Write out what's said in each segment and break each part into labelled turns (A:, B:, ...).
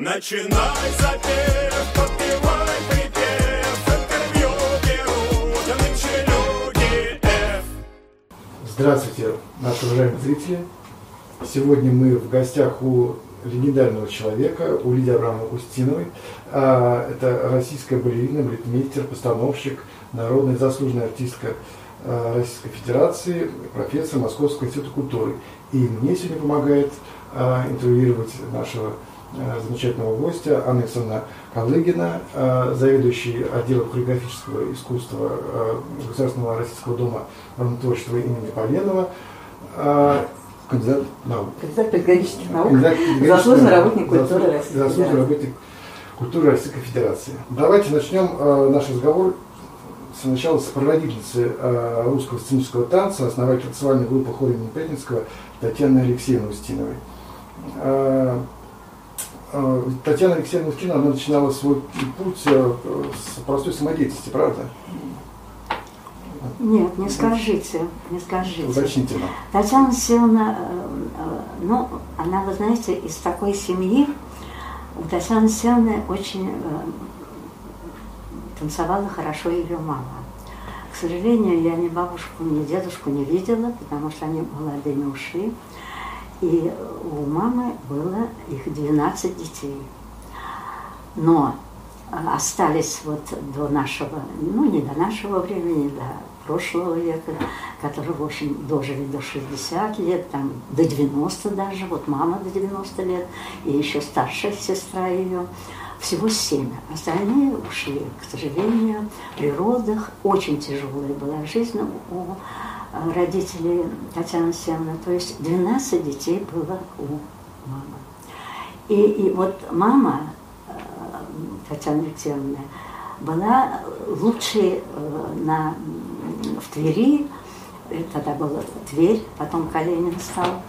A: Начинай запев, подпевай припев, интервью берут нынче люди F.
B: Здравствуйте, наши уважаемые зрители. Сегодня мы в гостях у легендарного человека, у Лидии Абрамовны Устиновой. А, Это российская балерина, балетмейстер, постановщик, народная заслуженная артистка а, Российской Федерации, профессор Московского института культуры. И мне сегодня помогает а, интервьюировать нашего замечательного гостя Анна Александровна Калыгина, а, заведующий отделом хореографического искусства а, Государственного российского дома творчества имени Поленова, кандидат наук.
C: Кандидат педагогических наук, заслуженный работник культуры Российской
B: Заслуженный работник культуры Российской Федерации. Давайте начнем э, наш разговор сначала с прародительницы э, русского сценического танца, основатель танцевальной группы хора имени Пятницкого Татьяны Алексеевны Устиновой. Э, Татьяна Алексеевна Устинова, она начинала свой путь э, с простой самодеятельности, правда?
C: Нет, не скажите, не скажите.
B: Уточнительно.
C: Татьяна Алексеевна, э, ну, она, вы знаете, из такой семьи, у Татьяны Алексеевны очень танцевала хорошо ее мама. К сожалению, я ни бабушку, ни дедушку не видела, потому что они молодыми ушли. И у мамы было их 12 детей. Но э, остались вот до нашего, ну не до нашего времени, до прошлого века, которые, в общем, дожили до 60 лет, там, до 90 даже, вот мама до 90 лет, и еще старшая сестра ее, всего семь. Остальные ушли, к сожалению, при родах. Очень тяжелая была жизнь у э, родителей Татьяны Алексеевны. То есть 12 детей было у мамы. И, и вот мама э, Татьяны Алексеевны была лучшей э, на, в Твери, тогда была Тверь, потом Калинин стал.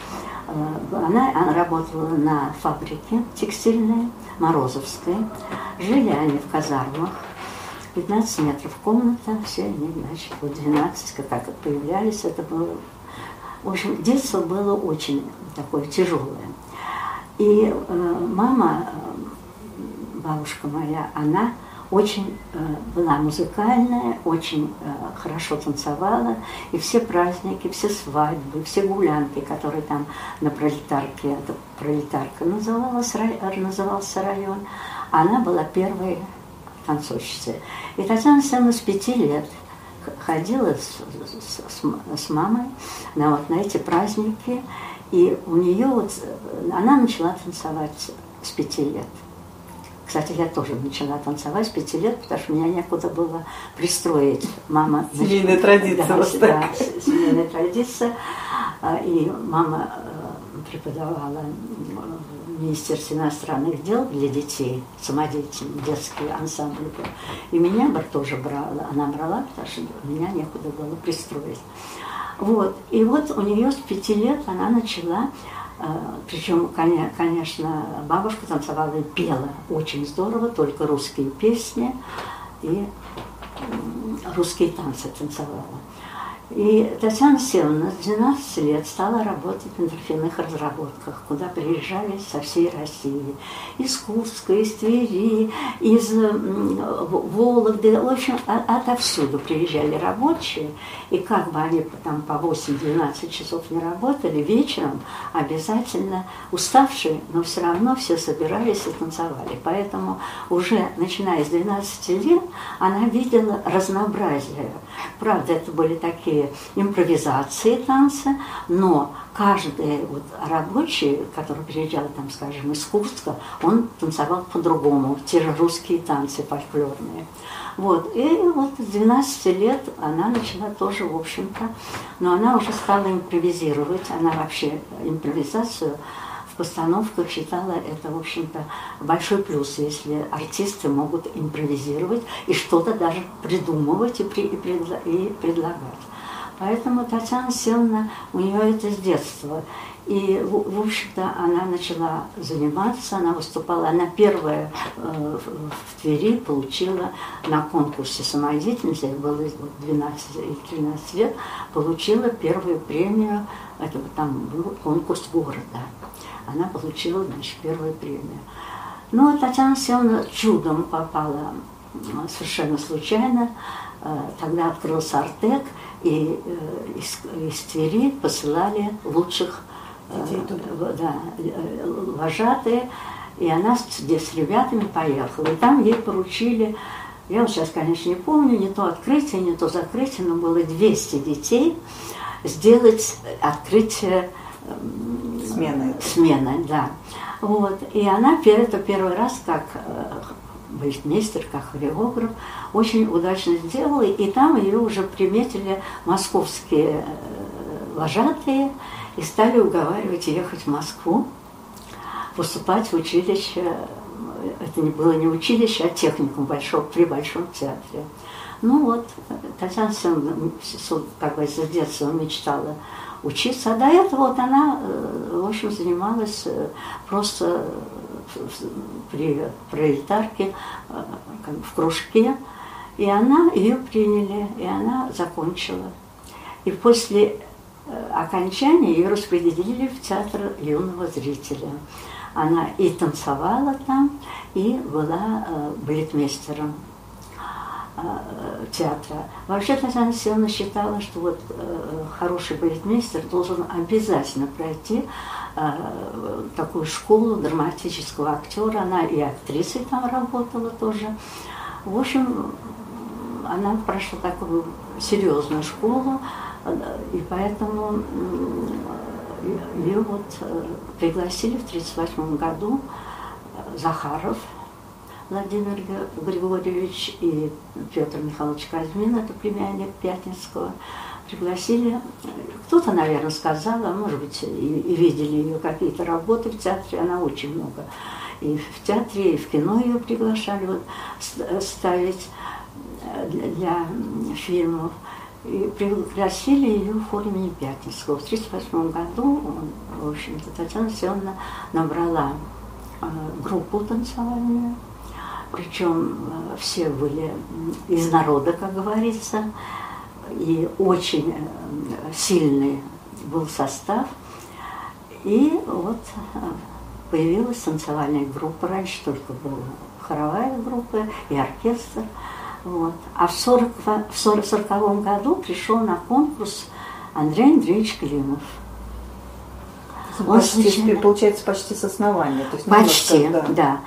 C: Э, Она, она работала на фабрике текстильной, Морозовской. Жили они в казармах, 15 метров комната, все они, значит, вот 12, как, появлялись, это было... В общем, детство было очень такое тяжелое. И э, мама, э, бабушка моя, она очень э, была музыкальная, очень э, хорошо танцевала, и все праздники, все свадьбы, все гулянки, которые там на пролетарке, это пролетарка называлась, э, назывался район, она была первой танцовщицей. И Татьяна Александровна с пяти лет ходила с, с- с мамой на, вот, на эти праздники, и у нее вот, она начала танцевать с пяти лет. Кстати, я тоже начала танцевать с пяти лет, потому что меня некуда было пристроить. Мама...
D: Семейная традиция
C: Да, да, семейная традиция. И мама э, преподавала в Министерстве иностранных дел для детей, самодеятельный детский ансамбль. И меня бы тоже брала, она брала, потому что меня некуда было пристроить. Вот. И вот у нее с пяти лет она начала, причем, конечно, бабушка танцевала и пела очень здорово, только русские песни и русские танцы танцевала. И Татьяна Алексеевна с 12 лет стала работать в интерферных разработках, куда приезжали со всей России. Из Курска, из Твери, из Вологды, в общем, отовсюду приезжали рабочие. И как бы они там по 8-12 часов не работали, вечером обязательно уставшие, но все равно все собирались и танцевали. Поэтому уже начиная с 12 лет она видела разнообразие. Правда, это были такие импровизации танца, но каждый вот рабочий, который приезжал, там, скажем, из Курска, он танцевал по-другому, те же русские танцы фольклорные. Вот. И вот с 12 лет она начала тоже, в общем-то, но она уже стала импровизировать, она вообще импровизацию постановках считала это, в общем-то, большой плюс, если артисты могут импровизировать и что-то даже придумывать и, при- и предла- и предлагать. Поэтому Татьяна Алексеевна, у нее это с детства. И, в, общем-то, она начала заниматься, она выступала, она первая э, в, Твери получила на конкурсе самодеятельности, ей было вот 12 или 13 лет, получила первую премию, это вот там был конкурс города. Она получила, значит, первую премию. Ну, а Татьяна Алексеевна чудом попала совершенно случайно. Э, Тогда открылся Артек, и э, из, из Твери посылали лучших
D: Детей
C: в- да, э, вожатые, и она с, с ребятами поехала. И там ей поручили, я вот сейчас, конечно, не помню, не то открытие, не то закрытие, но было 200 детей, сделать открытие
D: Смены.
C: смены, да. Вот. И она это первый раз как э, балетмейстер, как хореограф, очень удачно сделала, и там ее уже приметили московские э, вожатые и стали уговаривать ехать в Москву, поступать в училище, это не было не училище, а техникум большого, при Большом театре. Ну вот, Татьяна как бы с детства мечтала учиться, а до этого вот она, э, в общем, занималась э, просто при пролетарке, э, в кружке, и она, ее приняли, и она закончила. И после окончания ее распределили в театр юного зрителя. Она и танцевала там, и была э, балетмейстером э, театра. Вообще Татьяна Алексеевна считала, что вот э, хороший балетмейстер должен обязательно пройти э, такую школу драматического актера. Она и актрисой там работала тоже. В общем, она прошла такую серьезную школу, э, и поэтому м, ее вот э, пригласили в 1938 году э, Захаров Владимир Григорьевич и Петр Михайлович Казьмин, это племянник Пятницкого, пригласили. Кто-то, наверное, сказал, а может быть, и, и видели ее какие-то работы в театре, она очень много. И в театре, и в кино ее приглашали вот, ставить э, для, фильмов. Пригласили ее в хор имени Пятницкого. В 1938 году, он, в общем-то, Татьяна Алексеевна набрала э, группу танцевальную, причем э, все были из народа, как говорится, и очень э, сильный был состав. И вот э, появилась танцевальная группа. Раньше только была хоровая группа и оркестр. Вот. А в 40, в 40, 40 году пришел на конкурс Андрей Андреевич Климов. Он
D: Почти,
C: случайно-
D: получается, почти с основания. То есть
C: Почти,
D: немножко,
C: да.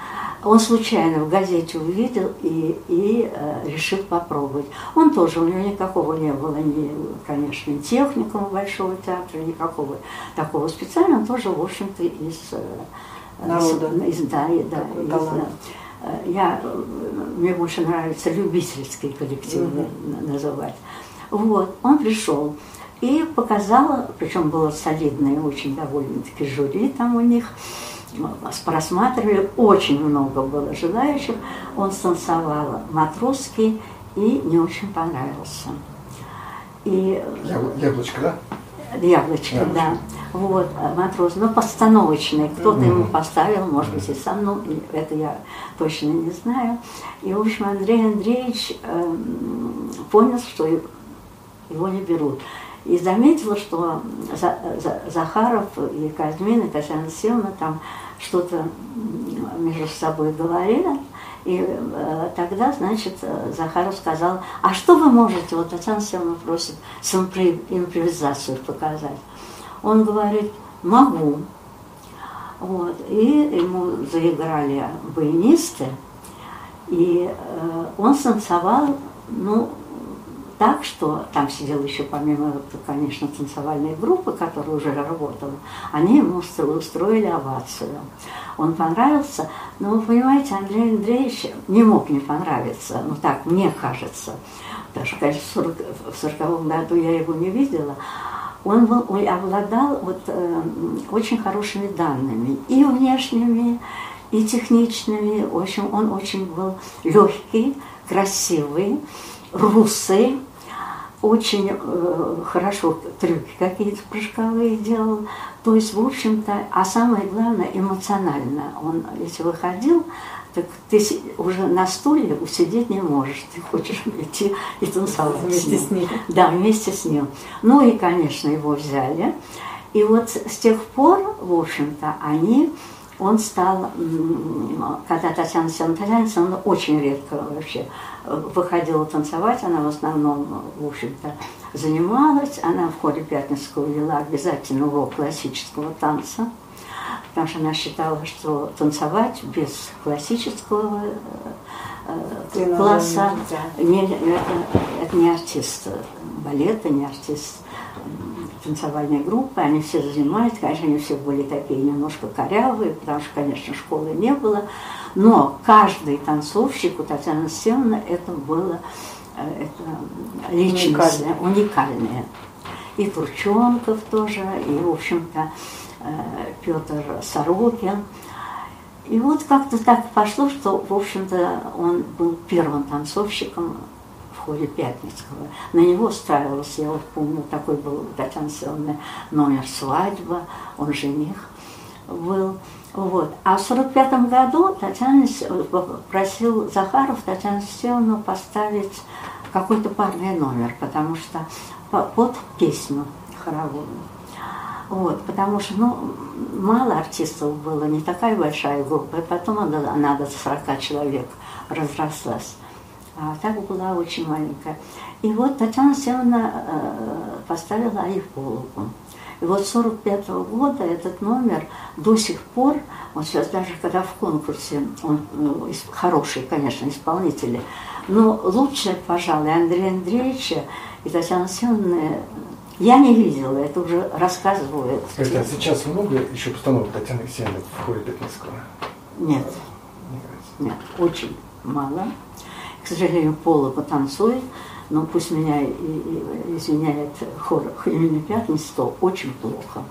C: Он случайно в газете увидел и, и э, решил попробовать. Он тоже, у него никакого не было, ни, конечно, ни техникума Большого театра, никакого такого специального. Он тоже, в общем-то, из... э,
D: Народа.
C: Из, да, да, из,
D: талант.
C: Э, я, э, мне больше нравится любительские коллективы на- называть. Вот, он пришел и показал, причем было солидное, очень довольно-таки жюри там у них, просматривали, очень много было желающих. Он станцевал матросский и не очень понравился. И
B: Ябл- Яблочко, да?
C: Яблочко, да. Вот, а матрос, ну, постановочный. Кто-то
B: Мгм.
C: ему поставил, может быть, и сам, ну, это я точно не знаю. И, в общем, Андрей Андреевич эм, понял, что его не берут. И заметила, что За- За- Захаров и Казьмин, и Татьяна Алексеевна там что-то между собой говорили. И э, тогда, значит, э, Захаров сказал, а что вы можете, вот Татьяна Алексеевна просит, импровизацию показать. Он говорит, могу. Вот. И ему заиграли баянисты, и э, он станцевал, ну, так, что там сидел еще помимо, конечно, танцевальной группы, которая уже работала, они ему устро- устроили овацию. Он понравился, но вы понимаете, Андрей Андреевич не мог не понравиться, ну так, мне кажется. Даже, конечно, в 40 в сороковом году я его не видела. Он, был, он обладал вот, э, очень хорошими данными, и внешними, и техничными. В общем, он очень был легкий, красивый, русый, очень э, хорошо трюки какие-то прыжковые делал. То есть, в общем-то, а самое главное, эмоционально. Он, если выходил, так ты уже на стуле усидеть не можешь. Ты хочешь идти и танцевать.
D: Вместе с ним.
C: Да, вместе с ним. Ну и, конечно, его взяли. И вот с тех пор, в общем-то, они он стал, когда Татьяна Алексеевна, Татьяна Алексеевна очень редко вообще э, выходила танцевать, она в основном, в общем-то, занималась, она в хоре Пятницкого вела обязательно урок классического танца, потому что она считала, что танцевать без классического э, э, класса не, это, это не артист балета, не артист танцевальной группы, они все занимались, конечно, они все были такие немножко корявые, потому что, конечно, школы не было, но каждый танцовщик у Татьяны Алексеевны это было э, это личность уникальная. И Турченков тоже, и, в общем-то, э, Петр Сорокин. И вот как-то так пошло, что, в общем-то, он был первым танцовщиком в хоре Пятницкого. На него ставился, я вот помню, такой был у Татьяны Алексеевны номер «Свадьба», он жених был. Вот. А в сорок пятом году Татьяна просил Захаров Татьяну Алексеевну поставить какой-то парный номер, потому что по- под песню хоровую. Вот, потому что, ну, мало артистов было, не такая большая группа, и потом она, она до 40 человек разрослась. А так была очень маленькая. И вот Татьяна Алексеевна э, поставила Айфолову. И вот с 45 года этот номер до сих пор, вот сейчас даже когда в конкурсе, он ну, хорошие, конечно, исполнители, но лучше, пожалуй, Андрея Андреевича и Татьяны Алексеевны я не видела, это уже рассказывают.
B: Скажите, а сейчас много еще постановок Татьяны Алексеевны в хоре Пятницкого?
C: Нет, нет, очень мало. К сожалению, Пола потанцует, но пусть меня извиняет хор имени Пятницы, то очень плохо.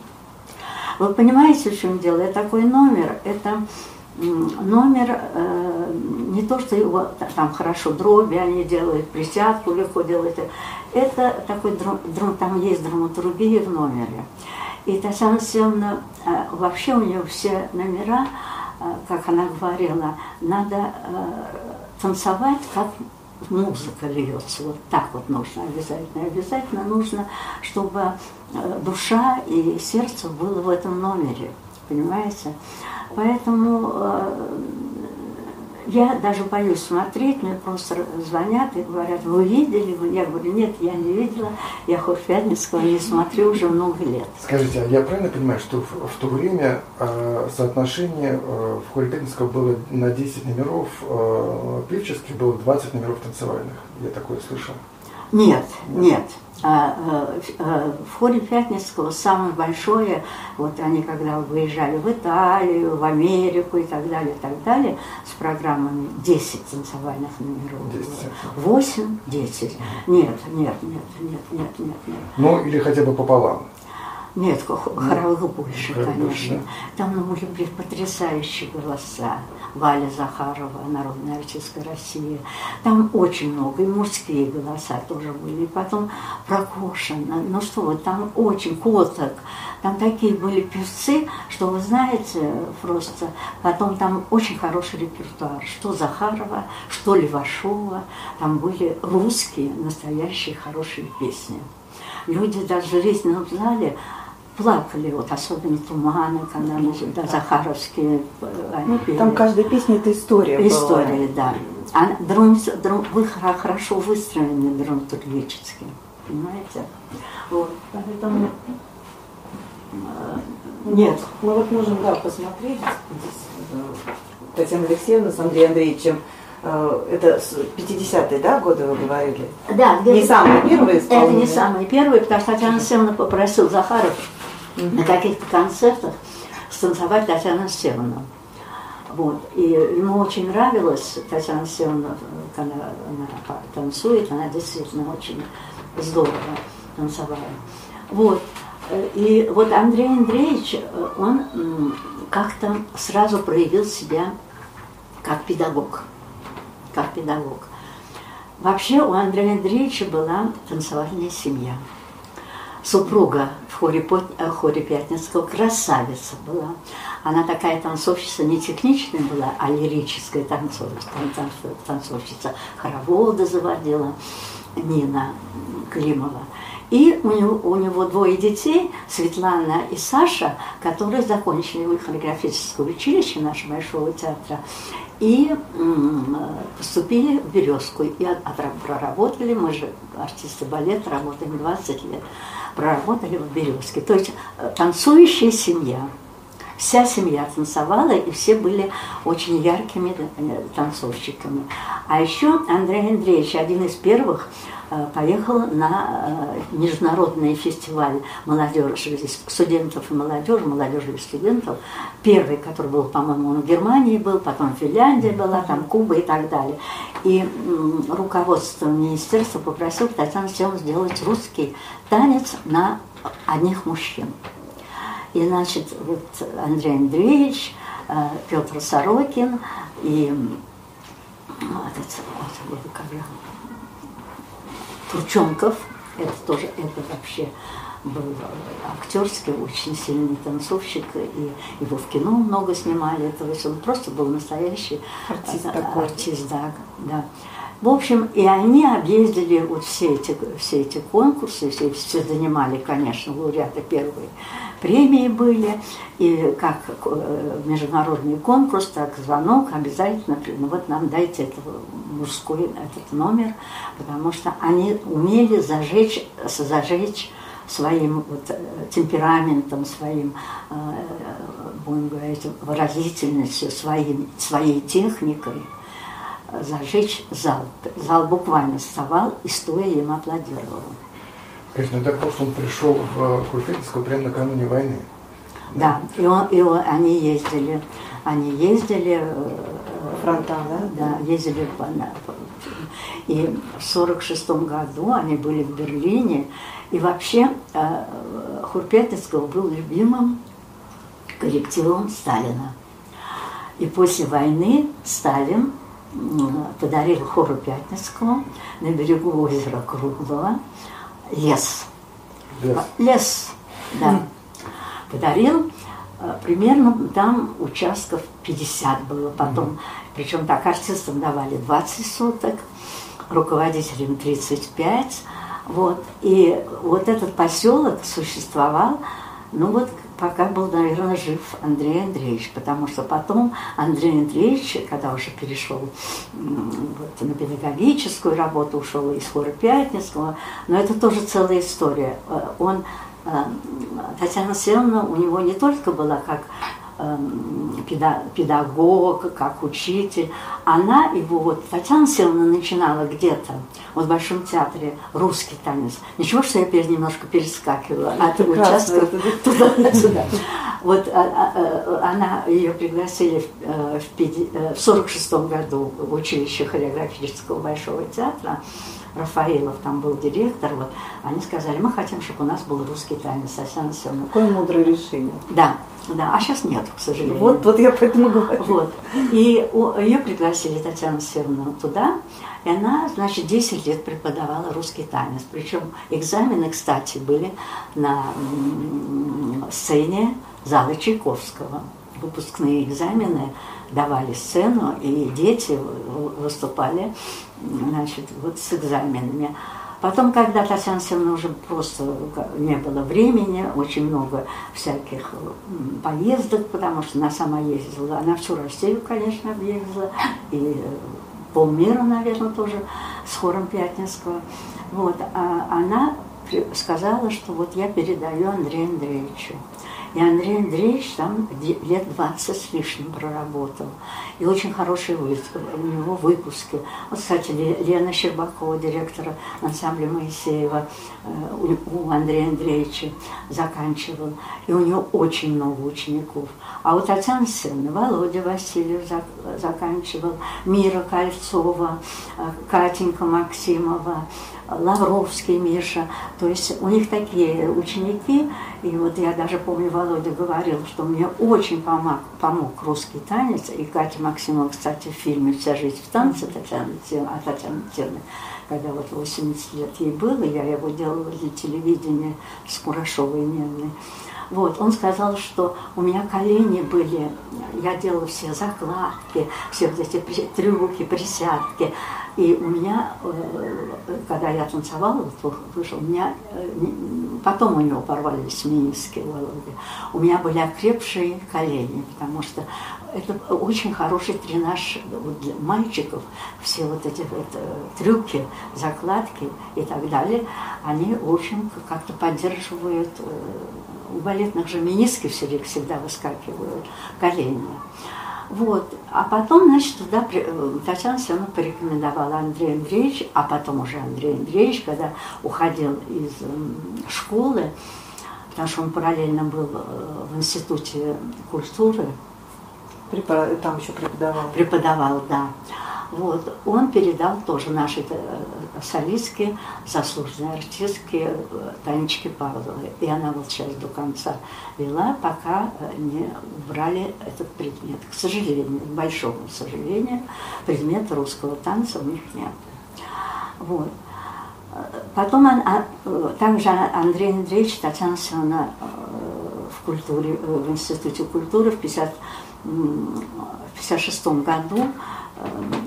C: Вы понимаете, в чем дело? Это такой номер, это номер, э, не то, что его та- там хорошо дроби они делают, присядку легко делают. Это такой, драм- драм- там есть драматургия в номере. И Татьяна Алексеевна, э, вообще у нее все номера, э, как она говорила, надо э, танцевать, как музыка льется. Вот так вот нужно обязательно. Обязательно нужно, чтобы э, душа и сердце было в этом номере. Понимаете? Поэтому э, я даже боюсь смотреть, мне просто звонят и говорят, вы видели? Вы?» Я говорю, нет, я не видела, я хор Пятницкого не смотрю уже много лет.
B: Скажите, а я правильно понимаю, что в, в то время э, соотношение э, в хоре Пятницкого было на 10 номеров э, певческих, было 20 номеров танцевальных? Я такое слышал.
C: Нет, нет. Э, В хоре Пятницкого самое большое, вот они когда выезжали в Италию, в Америку и так далее, и так далее, с программами 10 танцевальных номеров
B: 10.
C: было. 8, 10. Нет, нет, нет, нет, нет, нет, нет.
B: Ну, или хотя бы пополам.
C: Нет, хо- хоровых больше,
B: хоровых больше,
C: конечно. Там ну, были потрясающие голоса. Валя Захарова, народная артистка России. Там очень много, и мужские голоса тоже были. И потом Прокошина. Ну что вот, там очень Коток. Там такие были певцы, что вы знаете, просто потом там очень хороший репертуар. Что Захарова, что Левашова. Там были русские, настоящие хорошие песни. Люди даже в зрительном зале плакали, вот особенно туманы, когда значит, да, Захаровские э, они пели.
D: Там каждая песня это история. была.
C: История, да. А драм, драм- вы хорошо выстроены драматургически, понимаете? Вот, поэтому... э, Нет,
D: Мы вот можем, да, посмотреть здесь э, Татьяна Алексеевна с Андреем Андреевичем. Э, Это с 50-е, да, годы вы говорили?
C: да,
D: Не самые первые
C: Это
D: исполнения?
C: не самые первые, потому что Татьяна Алексеевна попросил Захаров на каких-то концертах станцевать Татьяну Алексеевну. Вот. И ему очень нравилось Татьяна Алексеевна, когда она танцует, она действительно очень здорово танцевала. Вот. И вот Андрей Андреевич, он как-то сразу проявил себя как педагог. Как педагог. Вообще у Андрея Андреевича была танцевальная семья. Супруга в хоре, э, хоре Пятницкого красавица была. Она такая танцовщица не техничная была, а лирическая танцовщица. Тан- тан- танцовщица хоровода заводила Нина Климова. И у него, у него двое детей, Светлана и Саша, которые закончили хореографическое училище нашего Большого театра и поступили в Березку. И проработали, мы же артисты балета, работаем 20 лет, проработали в Березке. То есть э, танцующая семья. Вся семья танцевала, и все были очень яркими э, танцовщиками. А еще Андрей Андреевич, один из первых, э, поехал на э, международный фестиваль молодежи, студентов и молодежи, молодежи и студентов. Первый, который был, по-моему, он в Германии был, потом Финляндия была, там Куба и так далее. И руководство министерства попросило Татьяну Сену сделать русский танец на одних мужчин. И, значит, вот Андрей Андреевич, э, Петр Сорокин и этот, вот, как же, Турченков, это тоже, это вообще был актерский, очень сильный танцовщик, и его в кино много снимали, то есть он просто был настоящий
D: Артист
C: э,
D: такой.
C: артист, да, да. В общем, и они объездили вот все эти, все эти конкурсы, все, все занимали, конечно, лауреаты первые премии были, и как э, международный конкурс, так звонок обязательно, ну вот нам дайте этот мужской этот номер, потому что они умели зажечь, зажечь своим вот, э, темпераментом, своим, э, будем говорить, выразительностью, своим, своей техникой зажечь зал. Зал буквально вставал и стоя им аплодировал.
B: Конечно, так просто он пришел в Курпинскую прямо накануне войны.
C: Да, и, он, и он- они ездили, они ездили, э,
D: Фронта, да?
C: да, ездили по, на- по- и в сорок шестом году они были в Берлине, и вообще э, Хурпетецкого был любимым коллективом Сталина. И после войны Сталин подарил хору Пятницкому на берегу озера Круглого лес.
B: Лес.
C: Лес, да. Подарил. э, Примерно там участков 50 было потом. Причем так артистам давали 20 соток, руководителям 35. Вот. И вот этот поселок существовал, ну вот пока был, наверное, жив Андрей Андреевич, потому что потом Андрей Андреевич, когда уже перешел вот, на педагогическую работу, ушел из хора Пятницкого, но это тоже целая история. Э, Он, э, Татьяна Сеновна у него не только была как педагог, как учитель. Она его, вот Татьяна Силовна начинала где-то, вот в Большом театре, русский танец. Ничего, что я перед немножко перескакивала от участка туда-сюда. Вот а, а, а, она, ее пригласили в, э, в, пяти- э, в 46 году в училище хореографического Большого театра. Рафаилов там был директор, вот, они сказали, мы хотим, чтобы у нас был русский танец, Татьяна Силовна.
D: Какое мудрое решение.
C: Да, да, а сейчас нет, к сожалению.
D: Вот, вот я поэтому говорю.
C: Вот. И у- ее пригласили Татьяну Северну туда, и она, значит, 10 лет преподавала русский танец. Причем экзамены, кстати, были на сцене зала Чайковского. Выпускные экзамены давали сцену, и дети выступали значит, вот с экзаменами. Потом, когда Татьяна Семеновна уже просто не было времени, очень много всяких поездок, потому что она сама ездила, она всю Россию, конечно, объездила, и э, полмира, наверное, тоже с хором Пятницкого. Вот, а она сказала, что вот я передаю Андрею Андреевичу. И Андрей Андреевич там лет 20 с лишним проработал. И очень хорошие у него выпуски. Вот, кстати, Ле- Лена Щербакова, директора ансамбля Моисеева, э, у- Андрея Андреевича заканчивал. И у него очень много учеников. А у Татьяны Сыновны Володя Васильев зак- заканчивал, Мира Кольцова, э, Катенька Максимова, Лавровский Миша. То есть у них такие ученики. И вот я даже помню, Володя говорил, что мне очень помог, помог русский танец. И Катя Максимова, кстати, в фильме «Вся жизнь в танце» Татьяна, Тел- а Татьяна Тельна, когда вот 80 лет ей было, я его делала для телевидения с Курашовой Ненной. Вот, он сказал, что у меня колени были, я делала все закладки, все вот эти трюки, присядки. И у меня, э, когда я танцевала, вышел, у меня, э, потом у него порвались мениски у меня были окрепшие колени, потому что это очень хороший тренаж для мальчиков. Все вот эти вот, э, трюки, закладки и так далее, они, в общем, как-то поддерживают у балетных же мениски всегда, всегда выскакивают колени. Вот. А потом, значит, туда э, Татьяна Семеновна порекомендовала Андрея Андреевич, а потом уже Андрей Андреевич, когда уходил из школы, потому что он параллельно был э, в Институте культуры,
D: Препара- Там еще преподавал.
C: преподавал, да. Вот, он передал тоже нашей э, солистке, заслуженной артистке э, Танечке Павловой. И она вот сейчас до конца вела, пока э, не убрали этот предмет. К сожалению, к большому сожалению, предмета русского танца у них нет. Вот. Потом он- а, также Андрей Андреевич, Татьяна Семеновна в культуре, в Институте культуры в 50 м, в 56 году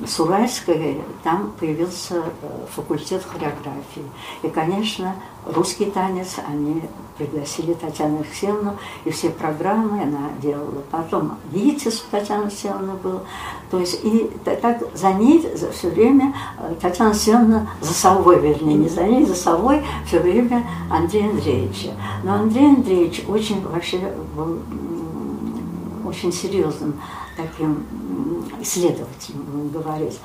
C: с Уральской там появился э, факультет хореографии. И, конечно, русский танец они пригласили Татьяну Алексеевну, и все программы она делала. Потом ВИТИС у Татьяны Алексеевны был. То есть и та- так за ней все время э, Татьяна Алексеевна за собой, вернее, не за ней, за собой все время Андрей Андреевича. Но Андрей Андреевич очень вообще был очень серьезным таким исследователем, будем говорить.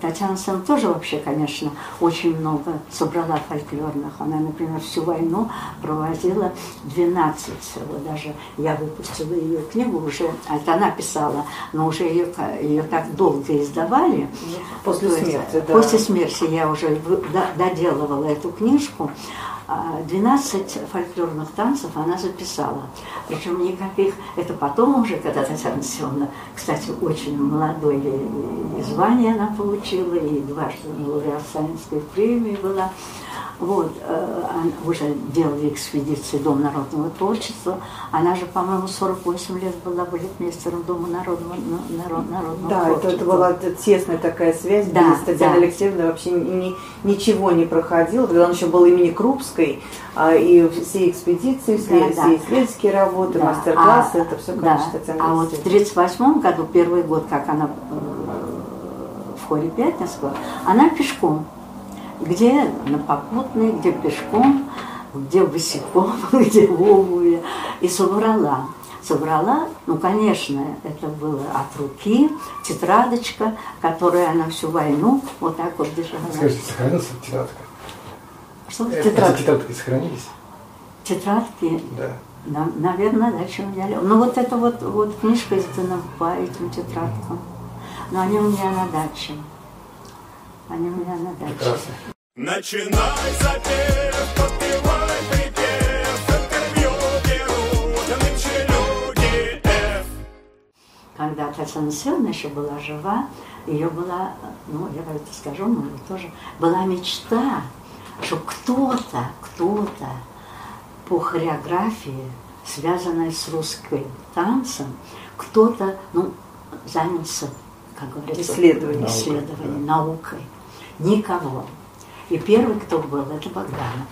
C: Татьяна Алексеевна тоже вообще, конечно, очень много собрала фольклорных. Она, например, всю войну проводила 12, вот даже я выпустила ее книгу уже, это она писала, но уже ее, ее так долго издавали.
D: После
C: То есть,
D: смерти, да.
C: После смерти я уже доделывала эту книжку. А 12 фольклорных танцев она записала. Причем никаких, это потом уже, когда Татьяна Алексеевна, кстати, очень молодой и, и звание она получила, и дважды лауреат Сталинской премии была. Вот, э, она уже делали экспедиции Дом народного творчества. Она же, по-моему, 48 лет была балетмейстером Дома народного, на- народ- народного
D: Да, это,
C: творчества.
D: это была т- тесная такая связь,
C: Да,
D: без Татьяны
C: да.
D: Алексеевны вообще ни- ничего не проходило. Когда он еще был имени Крупской, а, и все экспедиции, все,
C: Да,
D: все
C: да.
D: исследовательские работы,
C: Да,
D: мастер-классы,
C: а,
D: это все,
C: да,
D: конечно, Татьяна
C: А вот в
D: Алексеевна.
C: 1938 году, первый год, как она э, в хоре Пятницкого, она пешком. Где на попутной, где пешком, где босиком, где в обуви. И собрала. Собрала, ну, конечно, это было от руки, тетрадочка, которую она всю войну вот так вот держала.
B: Скажите, сохранилась тетрадка?
C: Что
B: Э,
C: тетрадка?
B: Эти тетрадки сохранились?
C: Тетрадки
B: Да.
C: На- наверное, дальше у меня... Ну, вот эта вот, вот книжка издана по этим тетрадкам. Но они у меня на даче. Они у меня на даче.
B: Прекрасно.
A: Начинай запев, подпевай припев, интервью берут нынче люди F.
C: Когда Татьяна Алексеевна еще была жива, ее была, ну, я это скажу, но тоже, была мечта, что кто-то, кто-то по хореографии, связанной с русским танцем, кто-то, ну, занялся, как говорится,
D: Исследованием.
C: исследованием, наукой. Никого. И первый, кто был, это Богданов.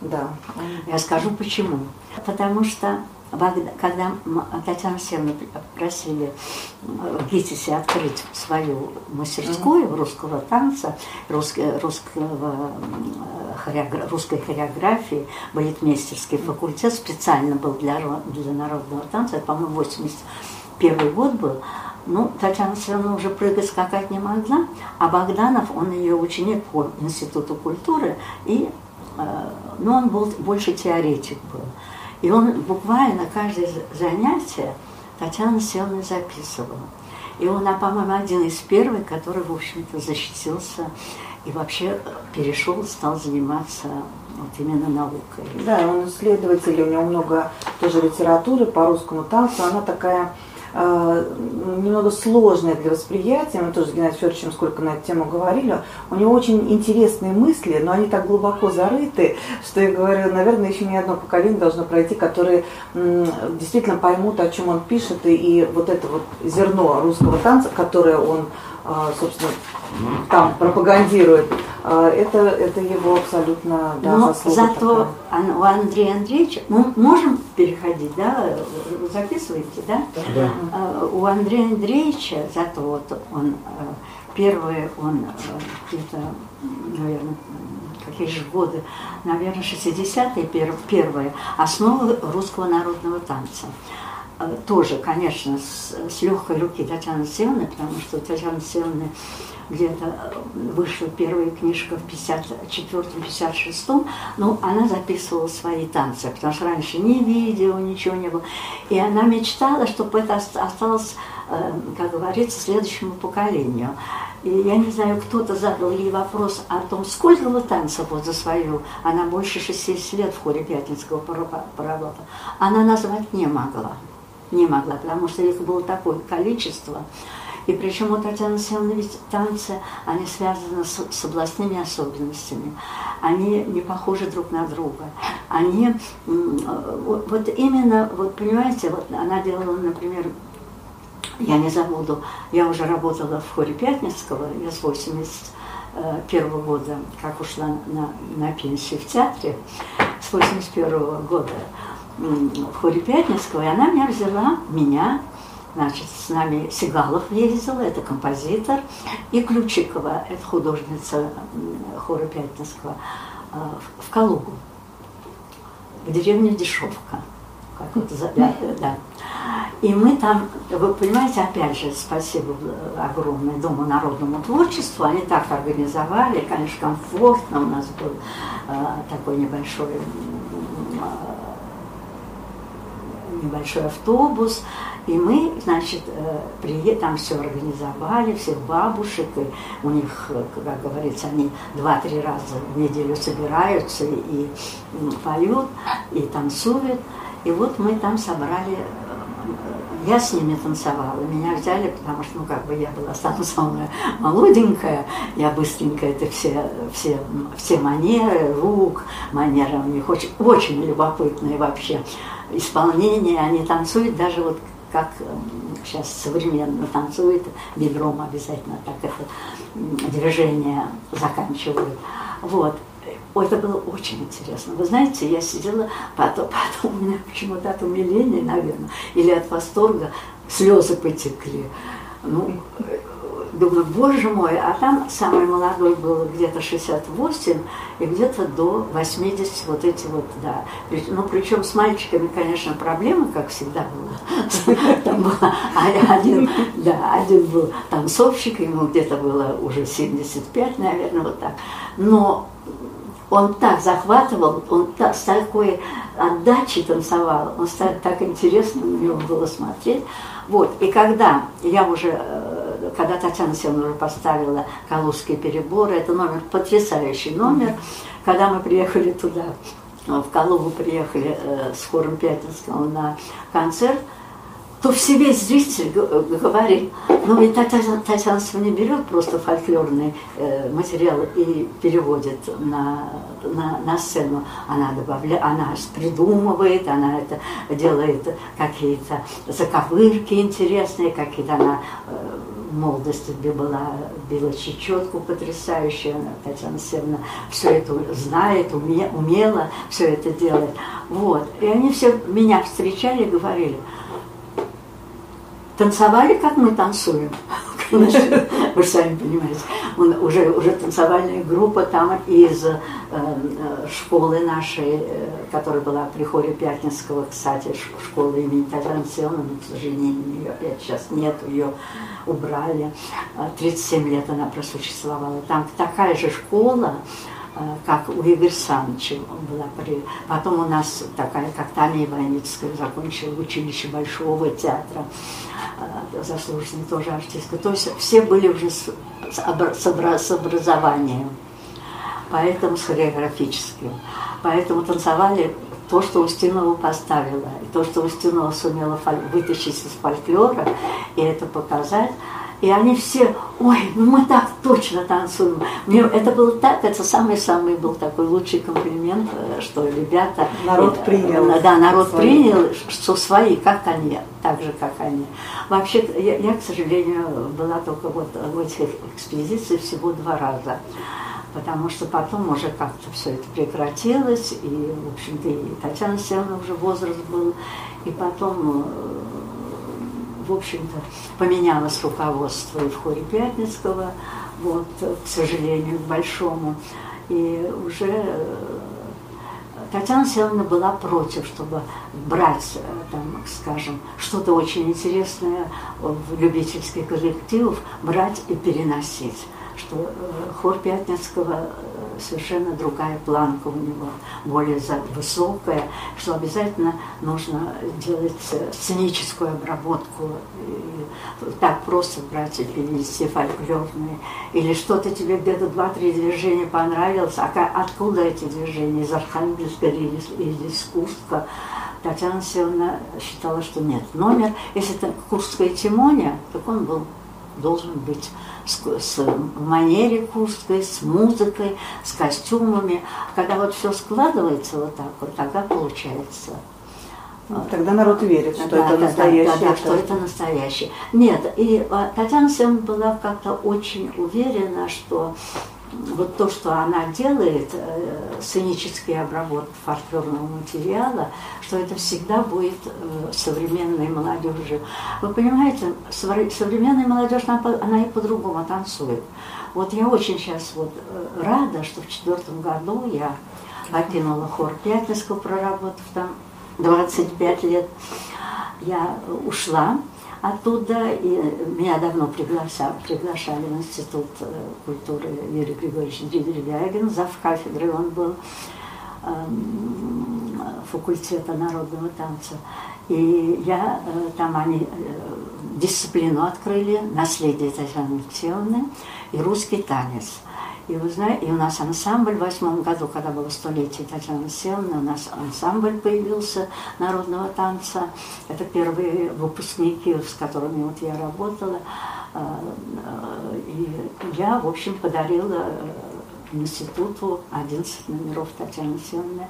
D: Да.
C: Я скажу почему. Потому что когда Татьяна Алексеевна просили э, в ГИТИСе открыть свою мастерскую русского танца, русско- русского, м, э, хореогра- русской хореографии, балетмейстерский факультет специально был для, для народного танца, это, по-моему, 81 год был, ну, Татьяна Алексеевна уже прыгать, скакать не могла, а Богданов, он ее ученик по Институту культуры, и, э, ну, он был больше теоретик был. И он буквально каждое за- занятие Татьяна Алексеевна записывала. И он, а, по-моему, один из первых, который, в общем-то, защитился и вообще перешел, стал заниматься вот именно наукой.
D: Да, он исследователь, у него много тоже литературы по русскому танцу. Она такая э, немного сложное для восприятия. Мы тоже с Геннадием Федоровичем сколько на эту тему говорили. У него очень интересные мысли, но они так глубоко зарыты, что я говорю, наверное, еще не одно поколение должно пройти, которые действительно поймут, о чем он пишет, и, и вот это вот зерно русского танца, которое он а, собственно, там пропагандирует, а, это, это его абсолютно да,
C: Но зато
D: такая.
C: у Андрея Андреевича, мы можем переходить, да, записываете, да?
B: Да.
C: А, У Андрея Андреевича, зато вот он первый, он где-то, наверное, какие же годы, наверное, 60-е пер- первые, основы русского народного танца. Э, Тоже, конечно, с, с легкой руки Татьяны Севны, потому что у Татьяны Севны где-то э, вышла первая книжка в 54-56, но она записывала свои танцы, потому что раньше ни видео, ничего не было. И она мечтала, чтобы это ост- осталось, э, как говорится, следующему поколению. И я не знаю, кто-то задал ей вопрос о том, сколько вы танцев вот за свою, она больше 60 лет в хоре Пятницкого пора- поработала, она назвать не могла. Не могла, потому что их было такое количество. И причем у Татьяны Семеновны ведь танцы, они связаны с, с областными особенностями. Они не похожи друг на друга. Они, э, вот, вот именно, вот понимаете, вот она делала, например, я не забуду, я уже работала в хоре Пятницкого, я с 81 года, как ушла на, на пенсию в театре, с 81 года в хоре Пятницкого, и она меня взяла, меня, значит, с нами Сигалов ездил, это композитор, и Ключикова, это художница хора Пятницкого, э, в- Калугу, в деревне Дешевка. Как вот, да, да. И мы там, вы понимаете, опять же, спасибо э, огромное Дому народному творчеству, они так организовали, конечно, комфортно, у нас был э, такой небольшой э, небольшой автобус, и мы, значит, э, прие- там все организовали, всех бабушек, и у них, э, как говорится, они два-три раза в неделю собираются и, поют, и танцуют. И вот мы там собрали, э, я с ними танцевала, меня взяли, потому что, ну, как бы я была самая, самая молоденькая, я быстренько это все, все, все манеры, рук, манеры у них очень, очень любопытные вообще исполнение, они танцуют даже вот как сейчас современно танцует, бедром обязательно так это движение заканчивают. Вот. Это было очень интересно. Вы знаете, я сидела, потом, потом у меня почему-то от умиления, наверное, или от восторга слезы потекли. Ну, э, думаю, боже мой, а там самый молодой был где-то 68, и где-то до 80 вот эти вот, да. Ну, причем с мальчиками, конечно, проблемы, как всегда было. Там был один, да, один был танцовщик, ему где-то было уже 75, наверное, вот так. Но он так захватывал, он та- с такой отдачей танцевал, он ста- так интересно на него было смотреть. Вот, и когда я уже, э, когда Татьяна Семеновна поставила «Калужские переборы», это номер, потрясающий номер, когда мы приехали туда, э, в Калугу приехали э, с хором Пятницкого на концерт, то все весь зритель г- говорит, ну ведь Татьяна, Татьяна не берет просто фольклорный э, материал и переводит на, на, на сцену, она добавляет, она придумывает, она это делает какие-то заковырки интересные, какие-то она э, би- была, била чечетку потрясающую, она, Татьяна Семеновна все это знает, уме, умела все это делать. Вот. И они все меня встречали и говорили, танцевали, как мы танцуем. Вы же сами понимаете. Он, уже, уже танцевальная группа там из э, э, школы нашей, э, которая была при хоре Пятницкого, кстати, ш- школа имени Татьяны Семеновны, к сожалению, ее сейчас нет, ее убрали. Э, 37 лет она просуществовала. Там такая же школа, э, как у Игоря Саныча была. Потом у нас такая, как Таня Иваницкая, закончила училище Большого театра, э, заслуженная тоже артистка. То есть все были уже с, с обра- с обра- с образованием, поэтому с хореографическим. Поэтому танцевали то, что Устинова поставила, и то, что Устинова сумела вытащить из фольклора, и это показать, и они все, ой, ну мы так точно танцуем. Мне это было так, это самый-самый был такой лучший комплимент, э, что ребята...
D: Народ
C: э,
D: принял
C: Да, народ
D: свои.
C: принял, что свои, как они, так же, как они. Вообще, я, я, к сожалению, была только вот в этих экспедициях всего два раза. Потому что потом уже как-то все это прекратилось, и, в общем-то, и Татьяна Севна уже возраст был, и потом э, в общем-то, поменялось руководство и в хоре Пятницкого, вот, к сожалению, к большому. И уже э, Татьяна Севна была против, чтобы брать, э, там, скажем, что-то очень интересное в любительских коллективов, брать и переносить. Что э, хор Пятницкого э, совершенно другая планка у него, более высокая, что обязательно нужно делать э, сценическую обработку. И так просто брать и перенести фольклорные. Или что-то тебе где-то два-три движения понравилось, а откуда эти движения? Из Архангельска или из, Курска? Татьяна Севна считала, что нет. Номер, если это Курская Тимония, так он был должен быть с, с манере курской, с музыкой, с костюмами. Когда вот все складывается вот так вот, тогда получается.
D: Ну, Тогда народ верит, что
C: Да,
D: это
C: да, да,
D: настоящее.
C: Да, да, что это настоящее. Нет, и а, Татьяна Севна была как-то очень уверена, что вот то, что она делает, э, сценические обработки фольклорного материала, что это всегда будет э, современной молодежи. Вы понимаете, совре- современная молодежь, она и по-другому танцует. Вот я очень сейчас вот э, рада, что в четвертом году я покинула хор Пятницкого, проработав там 25 лет. Я ушла оттуда, и меня давно приглашали, приглашали в Институт э, культуры Юрий Григорьевич Древягин, зав. кафедры он был эм, факультета народного танца. И я, э, там они э, дисциплину открыли, наследие Татьяны Алексеевны и русский танец. И вы знаете, и у нас ансамбль в восьмом году, когда было столетие Татьяны Алексеевны, у нас ансамбль появился народного танца. Это первые выпускники, с которыми вот я работала. Э, э, И я, в общем, подарила э, институту 11 номеров Татьяны Алексеевны.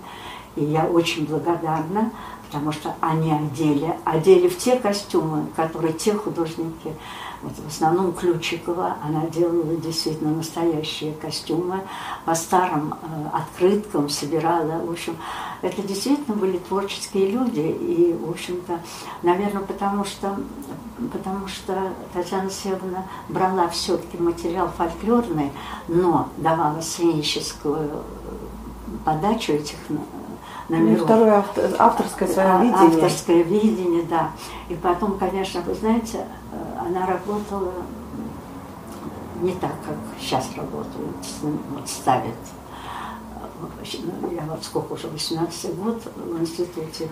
C: И я очень благодарна, потому что они одели, одели в те костюмы, которые те художники, вот в основном Ключикова, она делала действительно настоящие костюмы, по старым э, открыткам собирала, в общем, это действительно были творческие люди, и, в общем-то, наверное, потому что, потому что Татьяна Севна брала все-таки материал фольклорный, но давала сценическую подачу этих э,
D: Ну,
C: номеров.
D: второе авто- авторское свое
C: А-
D: видение.
C: Авторское видение, да. И потом, конечно, вы знаете, она работала не так, как сейчас работают, вот ставят. Ну, Я вот сколько уже, 18 год в институте.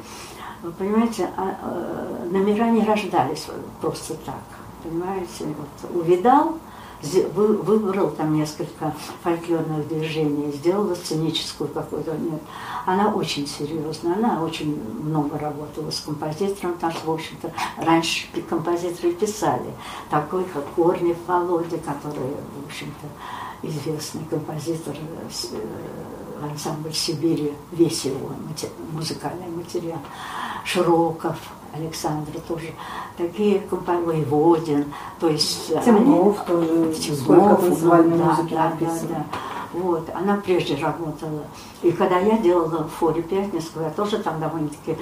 C: Вы понимаете, а, э, номера не рождались просто так. Понимаете, вот увидал, выбрал там несколько фольклорных движений, сделала сценическую какую-то. Нет. Она очень серьезная, она очень много работала с композитором, потому что, в общем-то, раньше композиторы писали, такой как Корнев Володя, который, в общем-то, известный композитор э, ансамбль Сибири, весь его музыкальный материал, Широков, Александр тоже, такие композиторы, Воеводин, то есть... они-
D: Темнов тоже,
C: Темнов,
D: сколько танцевальной
C: да,
D: музыки
C: да,
D: написано.
C: да, да. Вот, она прежде работала. И когда я делала в форе Пятницкого, я тоже там довольно-таки,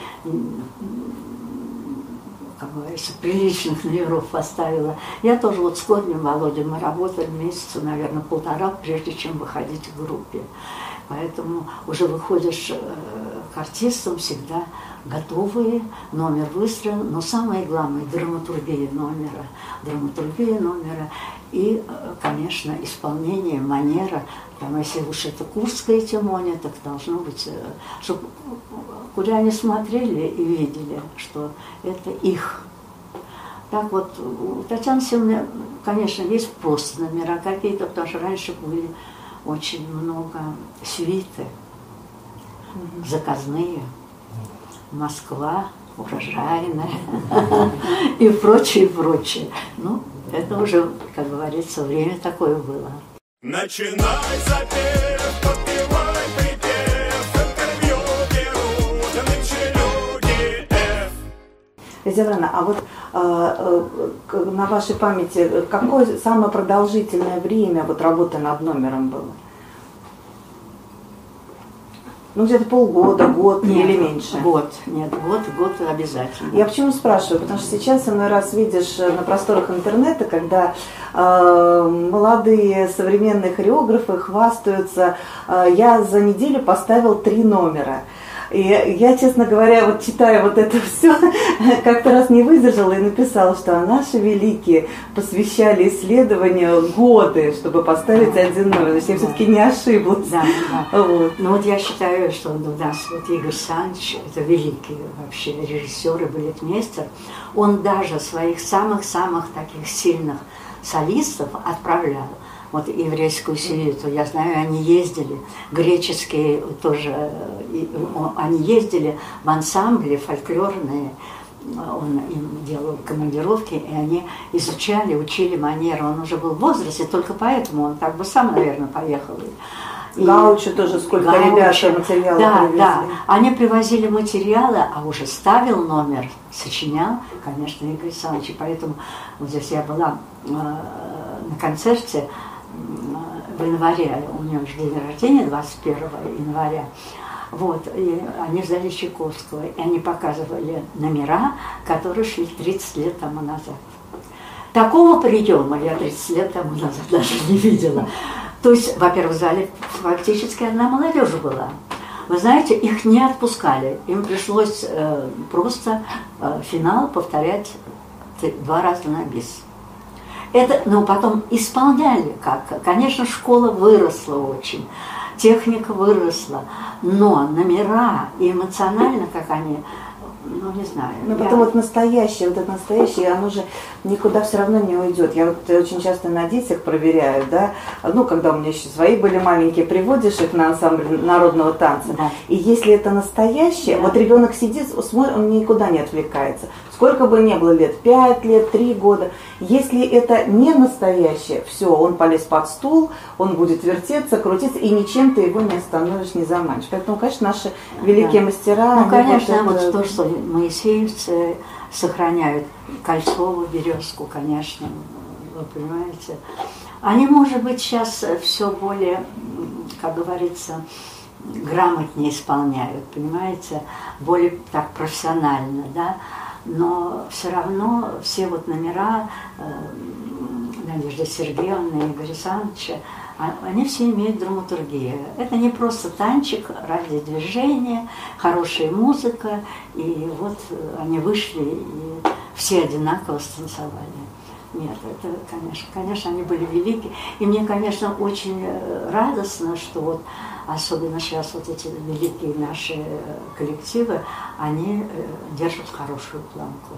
C: как говорится, приличных номеров поставила. Я тоже вот с Корнем Володей мы работали месяца, наверное, полтора, прежде чем выходить в группе. Поэтому уже выходишь э, к артистам всегда готовые, номер выстроен, но самое главное – драматургия номера, драматургия номера и, э, конечно, исполнение, манера. Там, если уж это Курская тимония, так должно быть, чтобы куда они смотрели и видели, что это их. Так вот, у Татьяны Семеновны, конечно, есть просто номера какие-то, потому что раньше были очень много свиты, заказные. Москва урожайная и прочее, и прочее. Ну, это уже, как говорится, время такое было.
A: Начинай запев, подпевай припев, интервью берут нынче люди F.
D: Лидия а вот э, э, на вашей памяти какое самое продолжительное время вот работы над номером было? Ну, где-то полгода, год
C: Нет,
D: или меньше.
C: Год, нет, год, год обязательно.
D: Я почему спрашиваю? Потому что сейчас иной раз видишь э, на просторах интернета, когда э, молодые современные хореографы хвастаются, э, я за неделю поставил три номера. И я, честно говоря, вот читая вот это все, как-то раз не выдержала и написала, что наши великие посвящали исследованию годы, чтобы поставить один номер. Есть я все-таки не ошиблась.
C: Да, да.
D: Вот.
C: Ну вот я считаю, что у нас вот Игорь Санч, это великий вообще режиссер и балетмейстер, он даже своих самых-самых таких сильных солистов отправлял вот еврейскую сюиту. Я знаю, они ездили, греческие тоже, они ездили в ансамбле фольклорные, он им делал командировки, и они изучали, учили манеры. Он уже был в возрасте, только поэтому он так бы сам, наверное, поехал.
D: И Гаучу тоже сколько
C: Гаучу,
D: ребят материалов
C: Да,
D: привезли.
C: да. Они привозили материалы, а уже ставил номер, сочинял, конечно, Игорь Александрович. И поэтому вот здесь я была э, на концерте в январе, у него же день рождения 21 января. Вот, и они ждали Чайковского, и они показывали номера, которые шли 30 лет тому назад. Такого приема я 30 лет тому назад даже не видела. То есть, во-первых, в зале фактически одна молодежь была. Вы знаете, их не отпускали. Им пришлось э, просто э, финал повторять два раза на бис. Это, но потом исполняли как. Конечно, школа выросла очень, техника выросла, но номера эмоционально, как они, ну не знаю.
D: Но
C: я-
D: потом вот настоящее, вот это настоящее, оно же никуда все равно не уйдет. Я вот очень часто на детях проверяю, да, ну, когда у меня еще свои были маленькие, приводишь их на ансамбль народного танца,
C: Да.
D: и если это настоящее,
C: Да.
D: вот ребенок сидит, он никуда не отвлекается. Сколько бы ни было лет, 5 лет, 3 года, если это не настоящее, все, он полез под стул, он будет вертеться, крутиться, и ничем ты его не остановишь, не заманишь. Поэтому, конечно, наши великие
C: Да.
D: мастера...
C: Ну, конечно, вот,
D: это-
C: то, что моисеевцы сохраняют Кольцову, Березку, конечно, вы понимаете. Они, может быть, сейчас все более, как говорится, грамотнее исполняют, понимаете, более так профессионально, да, но все равно все вот номера э, Надежды Сергеевны и Игоря Александровича, а- они все имеют драматургию. Это не просто танчик ради движения, хорошая музыка, и вот они вышли и все одинаково станцевали. Нет, это, конечно, конечно, они были велики. И мне, конечно, очень э, радостно, что вот особенно сейчас вот эти великие наши э, коллективы, они э, держат хорошую планку.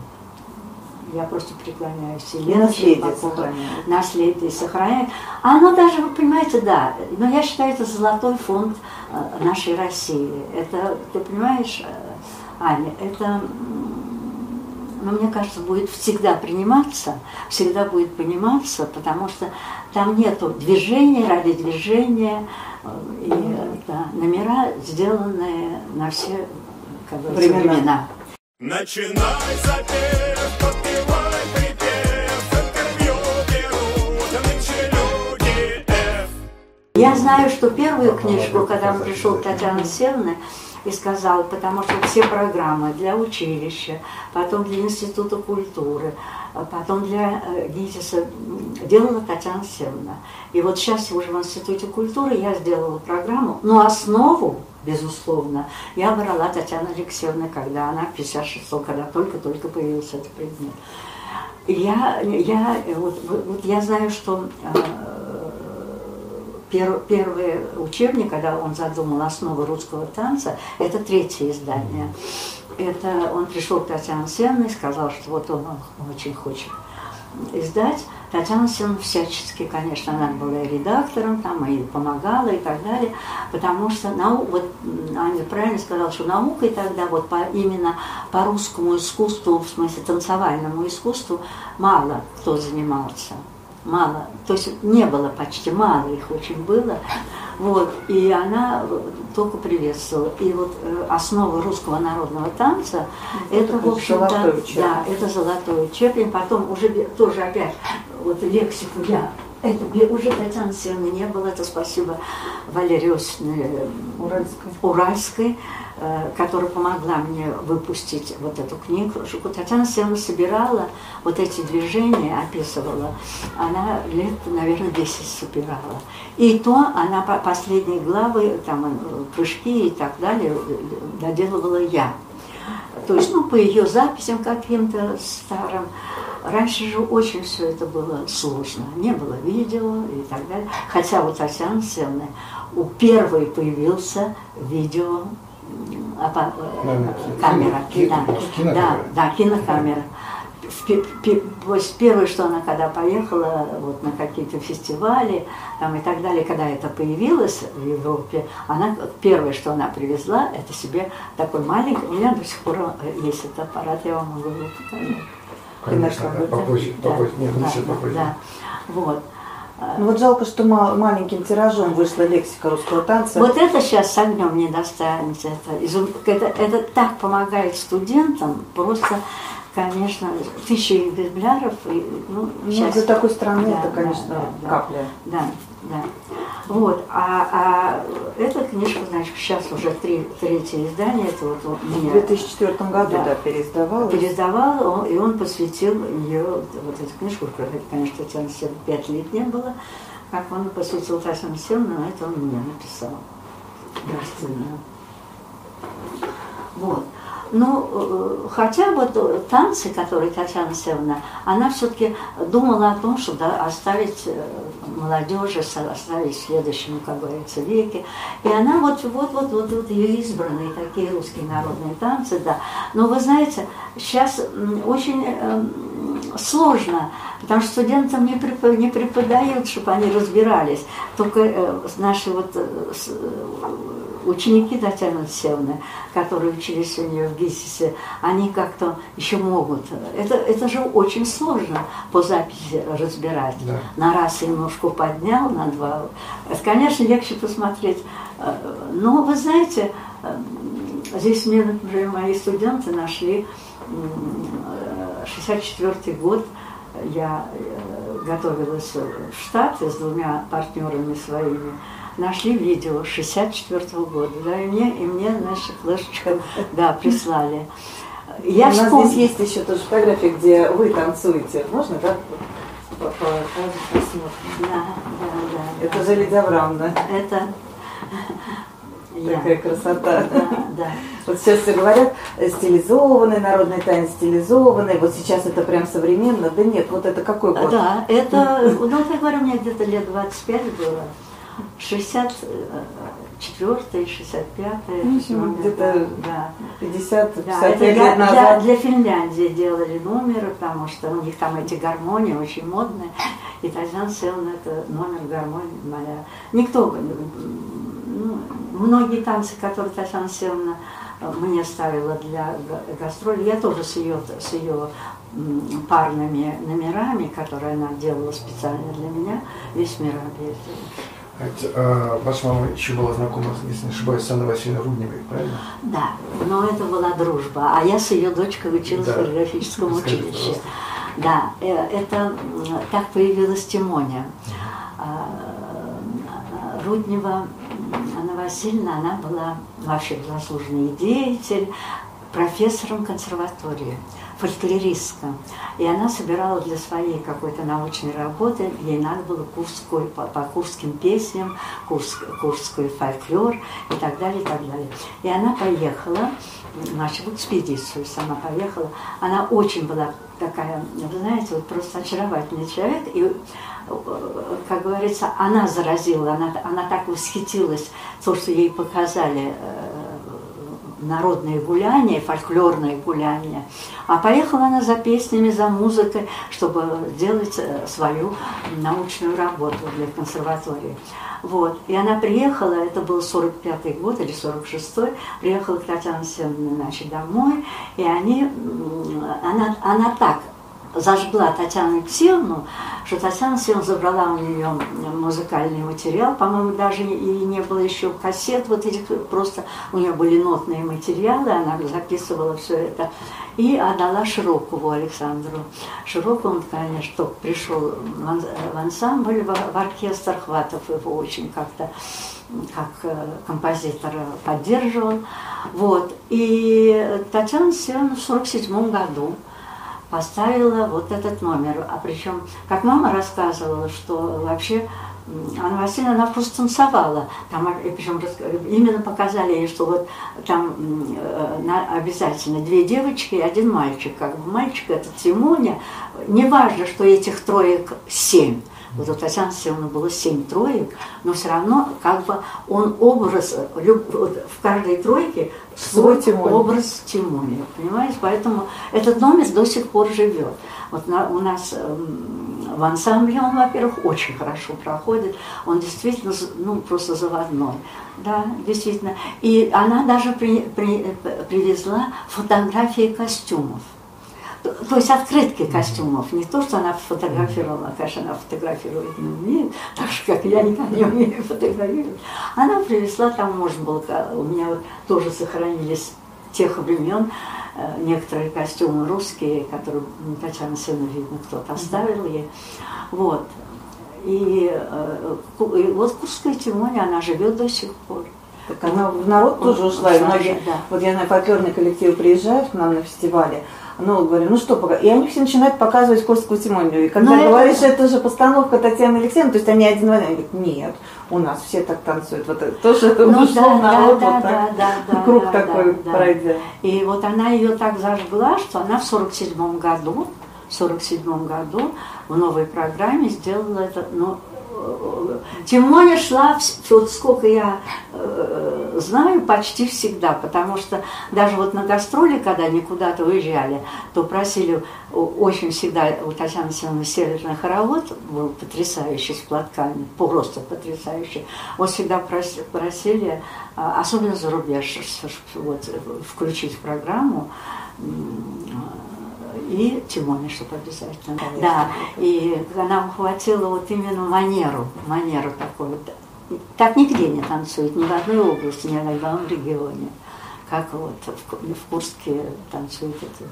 C: Я просто преклоняюсь.
D: И
C: Елене
D: наследие сохраняют.
C: Наследие сохраняет. А Оно даже, вы понимаете, да, но я считаю, это золотой фонд э, нашей России. Это, ты понимаешь, э, Аня, это, ну, мне кажется, будет всегда приниматься, всегда будет пониматься, потому что там нету движения ради движения, э, и да, номера сделаны на все как говорится,
D: Времена.
C: времена.
A: Начинай запев,
C: Я знаю, что первую книжку, когда пришел к Татьяне Севны и сказал, потому что все программы для училища, потом для Института культуры, а потом для э, ГИТИСа делала Татьяна Севна. И вот сейчас уже в Институте культуры я сделала программу, но основу, безусловно, я брала Татьяна Алексеевна, когда она в 56 когда только-только появился этот предмет. Я, я, вот, вот я знаю, что э, пер- первый учебник, когда он задумал основы русского танца, это третье издание. Это он пришел к Татьяне Сенной и сказал, что вот он очень хочет издать. Татьяна Семеновна всячески, конечно, она была и редактором там, и помогала и так далее, потому что нау, вот Аня правильно сказала, что наукой тогда вот по, именно по русскому искусству, в смысле танцевальному искусству, мало кто занимался мало, то есть не было почти, мало их очень было. Вот, и она только приветствовала. И вот э, основа русского народного танца, это,
D: такой
C: в общем-то, да, это золотой учебник. Потом уже тоже опять вот лексику я это уже Татьяны Северны не было, это спасибо Валерии Иосифовне э,
D: Уральской.
C: Уральской, которая помогла мне выпустить вот эту книгу. Татьяна Северна собирала вот эти движения, описывала. Она лет, наверное, 10 собирала. И то она по- последние главы, там, э, прыжки и так далее, э, доделывала я. То есть, ну, по ее записям каким-то старым. Раньше же очень все это было сложно. Не было видео и так далее. Хотя у Татьяны Севны у первой появился видео
B: Наверное,
C: камера.
B: кино-
C: да,
B: кинокамера.
C: да, да, кинокамера. Первое, что она когда поехала вот, на какие-то фестивали там, и так далее, когда это появилось в Европе, она первое, что она привезла, это себе такой маленький, у меня до сих пор э, есть этот аппарат, я вам могу его показать.
B: Конечно, да, попозже,
C: да,
B: попозже. Нет,
C: да, да,
B: попозже.
C: да. Вот.
D: Ну вот жалко, что ма- маленьким тиражом вышла лексика русского танца.
C: Вот это сейчас с огнем не достанется. Это, это, это так помогает студентам, просто, конечно, тысячи экземпляров. И, ну,
D: Ну,
C: щас-
D: для такой страны
C: Да,
D: это, конечно,
C: да, да.
D: капля.
C: Да, да. Вот, а, а эта книжка, значит, сейчас уже три, третье издание, это вот
D: В
C: меня
D: 2004 году,
C: Да.
D: да, переиздавалась.
C: пересдавал, он- и он посвятил ее, вот эту книжку, конечно, Татьяна Севна пять лет не было, как он посвятил Татьяне Севну, но это он мне написал. Гостиную. Вот. Ну, э, хотя вот э, танцы, которые Татьяна Севна, она все-таки думала о том, чтобы оставить э, молодежи, оставить следующему, как говорится, веке. И она вот, вот, вот, вот, вот ее избранные такие русские народные танцы, да. Но вы знаете, сейчас очень эм, сложно, потому что студентам не, не преподают, чтобы они разбирались. Только э, наши вот э, э, ученики Татьяны Алексеевны, которые учились у нее в ГИСИСе, они как-то еще могут. Это, это же очень сложно по записи разбирать.
B: Да.
C: На раз немножко поднял, на два. Это, конечно, легче посмотреть. Э, Но вы знаете, э, здесь мне, например, мои студенты нашли м, э, 64 год, я готовилась в Штаты с двумя партнерами своими, нашли видео 64 года, да, и мне, и мне, значит, флешечку, да, прислали. Я
D: У нас здесь есть еще тоже фотография, где вы танцуете. Можно, да?
C: Да, да, да.
D: Это
C: да.
D: же Лидия Абрамовна.
C: Это я.
D: Такая красота.
C: Да, да.
D: Вот сейчас все говорят, стилизованный, народный танец стилизованный, вот сейчас это прям современно. Да нет, вот это какой год?
C: Да, это, ну, я говорю, мне где-то лет 25 было. 64 65
D: Ну, где-то
C: да.
D: 50
C: Да,
D: 55
C: это
D: лет
C: для, для,
D: назад.
C: для Финляндии делали номер, потому что у них там эти гармонии очень модные. И Татьяна Севна это номер гармонии моя. Никто, ну, многие танцы, которые Татьяна Севна э, мне ставила для га- гастроли, я тоже с ее, с ее парными номерами, которые она делала специально для меня, весь мир объездила.
B: Ведь, а, ваша мама еще была знакома, если не ошибаюсь, с Анной Васильевной Рудневой, правильно?
C: Да, но это была дружба. А я с ее дочкой училась
B: Да.
C: в хореографическом
B: Скажите,
C: училище.
B: пожалуйста.
C: Да, э, это так появилась Тимоня. А, Руднева Анна Васильевна, она была вообще заслуженный деятель, профессором консерватории, фольклористка. И она собирала для своей какой-то научной работы, ей надо было курскую, по, по курским песням, курс, курской фольклор и так далее, и так далее. И она поехала, значит, в экспедицию сама поехала. Она очень была такая, вы знаете, вот просто очаровательный человек. И, как говорится, она заразила, она, она так восхитилась то, что ей показали э, народные гуляния, фольклорные гуляния. А поехала она за песнями, за музыкой, чтобы делать э, свою научную работу для консерватории. Вот. И она приехала, это был 45-й год или 46-й, приехала к Татьяне Семеновне значит, домой, и они, она, она так зажгла Татьяну Алексеевну, что Татьяна Алексеевна забрала у нее музыкальный материал, по-моему, даже и не было еще кассет вот этих, просто у нее были нотные материалы, она записывала все это, и отдала Широкову Александру. Широков, он, конечно, пришел в ансамбль, в оркестр, Хватов его очень как-то как э, композитор поддерживал. Вот. И Татьяна Алексеевна в 1947 году поставила вот этот номер. А причем, как мама рассказывала, что вообще Анна Васильевна, она просто танцевала. Там, причем именно показали ей, что вот там э, обязательно две девочки и один мальчик. Как бы мальчик это Тимоня. Неважно, что этих троек семь. Вот у Татьяны Алексеевны было семь троек, но все равно как бы он образ, в каждой тройке свой Тимоня. образ Тимоня, понимаете? Поэтому этот номер до сих пор живет. Вот на, у нас эм, в ансамбле он, во-первых, очень хорошо проходит, он действительно, ну, просто заводной, да, действительно. И она даже при, при, привезла фотографии костюмов то есть открытки костюмов. Не то, что она фотографировала, конечно, она фотографировать не умеет, так же, как я никогда не умею фотографировать. Она привезла, там можно было, у меня вот тоже сохранились тех времен э, некоторые костюмы русские, которые Татьяна Сына, видно, кто-то оставил ей. Вот. И, э, и вот Курская Тимоня, она живет до сих пор.
D: Так она в народ тоже ушла. И многие, да. Вот я на фольклорный коллектив приезжаю к нам на фестивале, ну, говорю, ну что, пока. И они все начинают показывать Курскую Тимонию. И когда ну, говоришь, это... это же постановка Татьяны Алексеевны, то есть они один в один. Они говорят, нет, у нас все так танцуют. Вот это тоже ну, ушел да, народ, да, вот да, так, да, да, круг да, такой да, пройдя.
C: И вот она ее так зажгла, что она в 47 году, в 47 году в новой программе сделала это, ну, Тимоня шла, вот сколько я э, знаю, почти всегда, потому что даже вот на гастроли, когда они куда-то уезжали, то просили очень всегда, у Татьяны Семеновны северный хоровод был потрясающий с платками, просто потрясающий. Вот всегда просили, а, особенно за рубеж, вот, включить в программу и Тимоне, чтобы обязательно. Конечно. Да, и нам хватило вот именно манеру, манеру вот. Так нигде не танцует, ни в одной области, ни в одном регионе, как вот в, в Курске танцует эту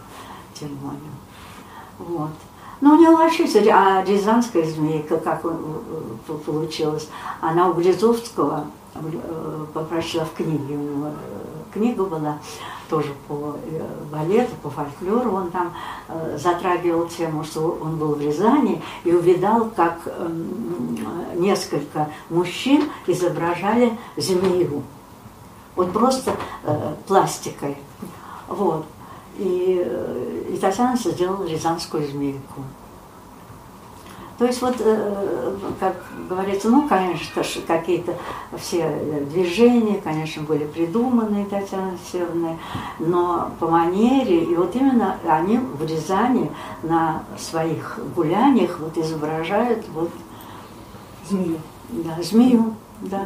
C: Тимоню. Вот. Ну, у него вообще а рязанская змейка, как получилось, она у Близовского э, попросила в книге, у него э, книга была, тоже по э, балету, по фольклору, он там э, затрагивал тему, что он был в Рязани и увидал, как э, несколько мужчин изображали змею. Вот просто э, пластикой. Вот. И, и Татьяна сделала рязанскую змейку. То есть вот, э, как говорится, ну, конечно, какие-то все движения, конечно, были придуманы Татьяной Алексеевной, но по манере, и вот именно они в Рязани на своих гуляниях вот изображают вот
D: змею.
C: Да, змею, да.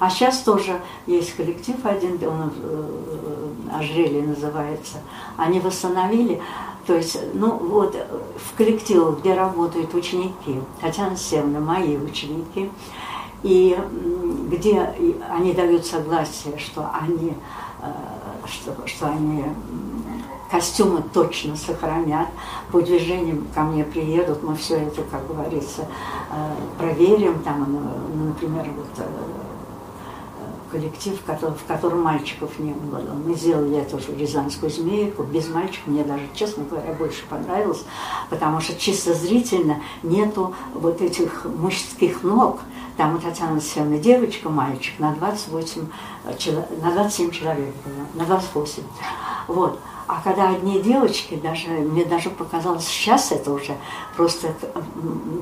C: А сейчас тоже есть коллектив один, он э, ожерелье называется. Они восстановили то есть, ну вот в коллективах, где работают ученики, Татьяна Севна, мои ученики, и где они дают согласие, что они, э, что, что они костюмы точно сохранят, по движениям ко мне приедут, мы все это, как говорится, э, проверим, там, ну, например, вот э, коллектив, в котором мальчиков не было. Мы сделали эту же рязанскую змейку. Без мальчиков мне даже, честно говоря, больше понравилось, потому что чисто зрительно нету вот этих мужских ног. Там у Татьяны Алексеевны девочка, мальчик на 28, э, на 27 человек было, на 28. Вот. А когда одни девочки, даже, мне даже показалось, сейчас это уже просто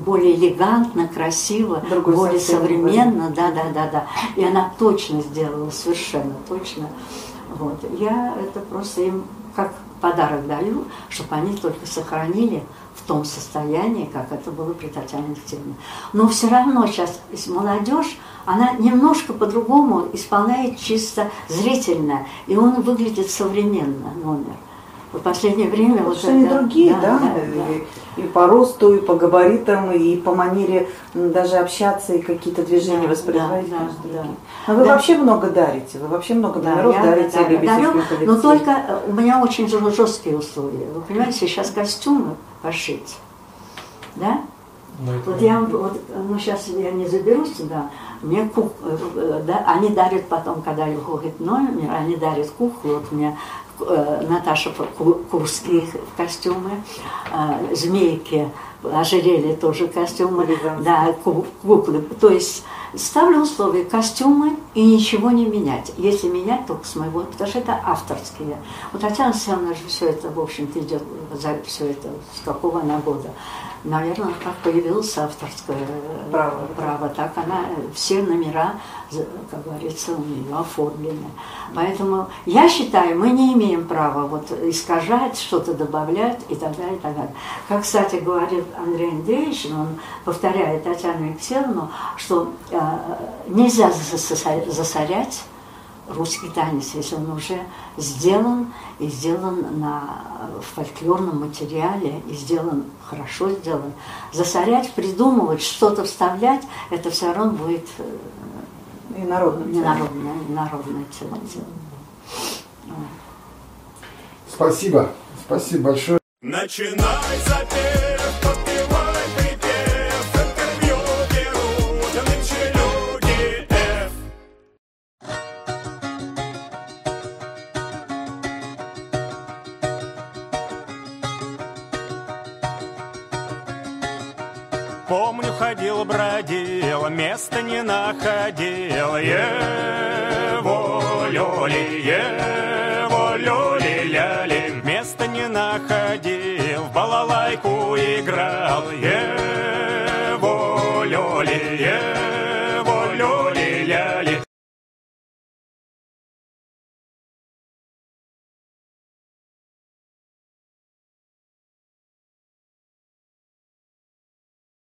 C: более элегантно, красиво, Другой более современно, да, да, да, да. И она точно сделала, совершенно точно. Вот. Я это просто им как подарок даю, чтобы они только сохранили в том состоянии, как это было при Татьяне Алексеевне. Но все равно сейчас молодежь, она немножко по-другому исполняет чисто зрительно, и он выглядит современно, номер. В последнее время
D: вот что они это, другие, да, да, да, и, и по росту, и по габаритам, и по манере даже общаться, и какие-то движения да, воспроизводить. Да, да, да. Но вы да. вообще много дарите, вы вообще много да, номеров дарите, да, любите дарю,
C: Но только э, у меня очень жесткие условия. Вы понимаете, сейчас костюмы пошить, да? Ну, вот я вот, ну сейчас я не заберусь сюда, мне кук, э, да, они дарят потом, когда выходит номер, они дарят куклу, вот мне Э, Наташа Курских костюмы, э, змейки, ожерелье тоже костюмы, да, куклы. То есть ставлю условия костюмы и ничего не менять. Если менять, только с моего, потому что это авторские. Вот Татьяна Алексеевна же все это, в общем-то, идет за все это, с какого она года наверное, как появилось авторское право, право так она, все номера, как говорится, у нее оформлены. Поэтому я считаю, мы не имеем права вот искажать, что-то добавлять и так далее, и так далее. Как, кстати, говорит Андрей Андреевич, он повторяет Татьяну Алексеевну, что э, нельзя засорять русский танец, если он уже сделан и сделан на фольклорном материале, и сделан хорошо сделан. Засорять, придумывать, что-то вставлять, это все равно будет
D: и народное,
C: не народное, народное тело.
B: Спасибо, спасибо большое.
A: Начинай запев, места не находил, его, Лёли, его.